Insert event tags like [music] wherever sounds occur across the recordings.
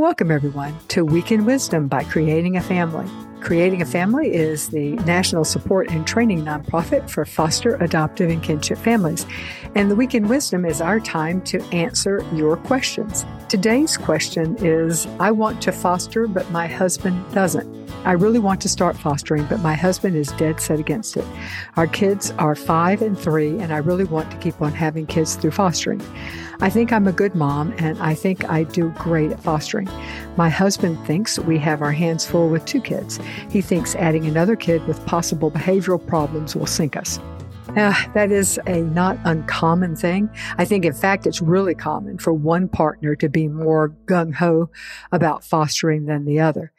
Welcome, everyone, to Weekend Wisdom by Creating a Family. Creating a Family is the national support and training nonprofit for foster, adoptive, and kinship families. And the Weekend Wisdom is our time to answer your questions. Today's question is I want to foster, but my husband doesn't. I really want to start fostering, but my husband is dead set against it. Our kids are five and three, and I really want to keep on having kids through fostering. I think I'm a good mom and I think I do great at fostering. My husband thinks we have our hands full with two kids. He thinks adding another kid with possible behavioral problems will sink us. Uh, that is a not uncommon thing. I think, in fact, it's really common for one partner to be more gung ho about fostering than the other.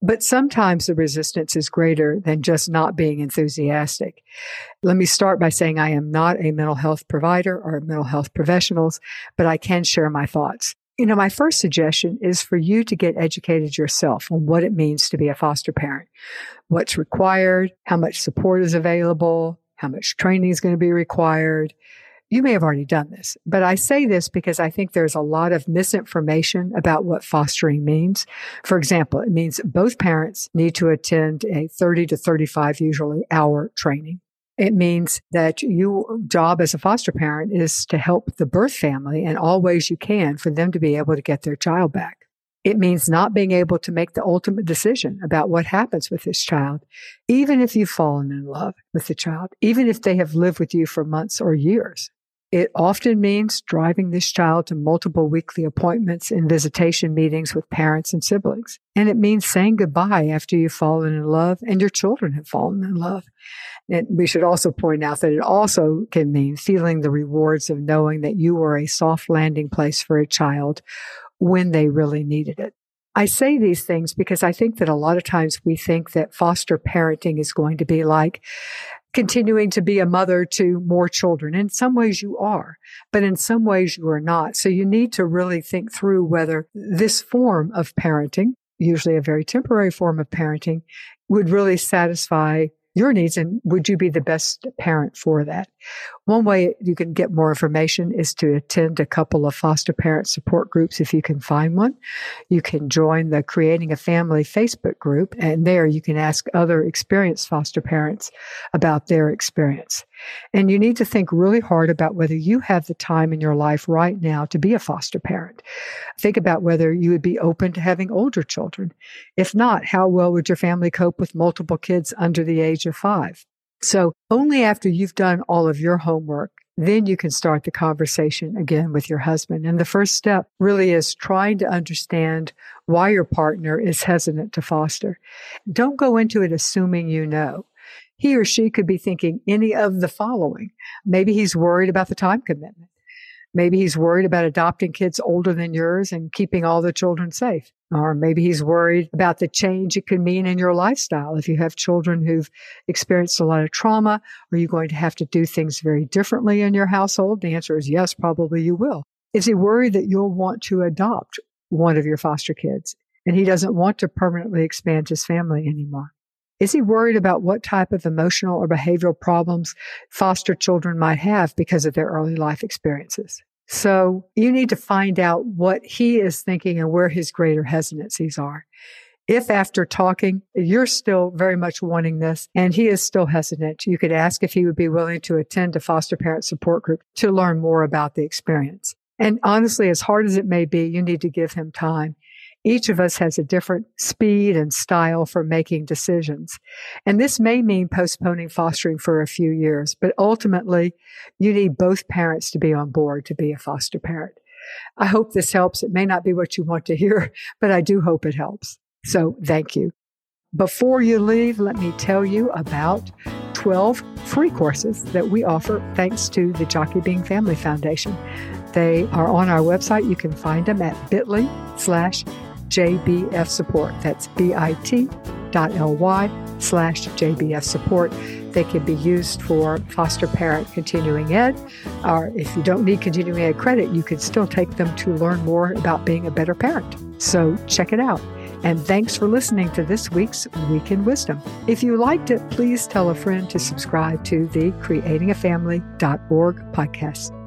But sometimes the resistance is greater than just not being enthusiastic. Let me start by saying I am not a mental health provider or mental health professionals, but I can share my thoughts. You know, my first suggestion is for you to get educated yourself on what it means to be a foster parent, what's required, how much support is available, how much training is going to be required, you may have already done this, but I say this because I think there's a lot of misinformation about what fostering means. For example, it means both parents need to attend a 30 to 35 usually hour training. It means that your job as a foster parent is to help the birth family in all ways you can for them to be able to get their child back. It means not being able to make the ultimate decision about what happens with this child, even if you've fallen in love with the child, even if they have lived with you for months or years. It often means driving this child to multiple weekly appointments and visitation meetings with parents and siblings. And it means saying goodbye after you've fallen in love and your children have fallen in love. And we should also point out that it also can mean feeling the rewards of knowing that you were a soft landing place for a child when they really needed it. I say these things because I think that a lot of times we think that foster parenting is going to be like continuing to be a mother to more children. In some ways you are, but in some ways you are not. So you need to really think through whether this form of parenting, usually a very temporary form of parenting, would really satisfy your needs and would you be the best parent for that? One way you can get more information is to attend a couple of foster parent support groups if you can find one. You can join the Creating a Family Facebook group and there you can ask other experienced foster parents about their experience. And you need to think really hard about whether you have the time in your life right now to be a foster parent. Think about whether you would be open to having older children. If not, how well would your family cope with multiple kids under the age of five? So only after you've done all of your homework, then you can start the conversation again with your husband. And the first step really is trying to understand why your partner is hesitant to foster. Don't go into it assuming you know he or she could be thinking any of the following. Maybe he's worried about the time commitment. Maybe he's worried about adopting kids older than yours and keeping all the children safe. Or maybe he's worried about the change it could mean in your lifestyle. If you have children who've experienced a lot of trauma, are you going to have to do things very differently in your household? The answer is yes, probably you will. Is he worried that you'll want to adopt one of your foster kids and he doesn't want to permanently expand his family anymore? Is he worried about what type of emotional or behavioral problems foster children might have because of their early life experiences? So you need to find out what he is thinking and where his greater hesitancies are. If after talking, you're still very much wanting this and he is still hesitant, you could ask if he would be willing to attend a foster parent support group to learn more about the experience. And honestly, as hard as it may be, you need to give him time. Each of us has a different speed and style for making decisions. And this may mean postponing fostering for a few years, but ultimately you need both parents to be on board to be a foster parent. I hope this helps. It may not be what you want to hear, [laughs] but I do hope it helps. So thank you. Before you leave, let me tell you about 12 free courses that we offer thanks to the Jockey Being Family Foundation. They are on our website. You can find them at bit.ly slash JBF support. That's bit.ly slash JBF support. They can be used for foster parent continuing ed, or if you don't need continuing ed credit, you can still take them to learn more about being a better parent. So check it out. And thanks for listening to this week's Weekend Wisdom. If you liked it, please tell a friend to subscribe to the creatingafamily.org podcast.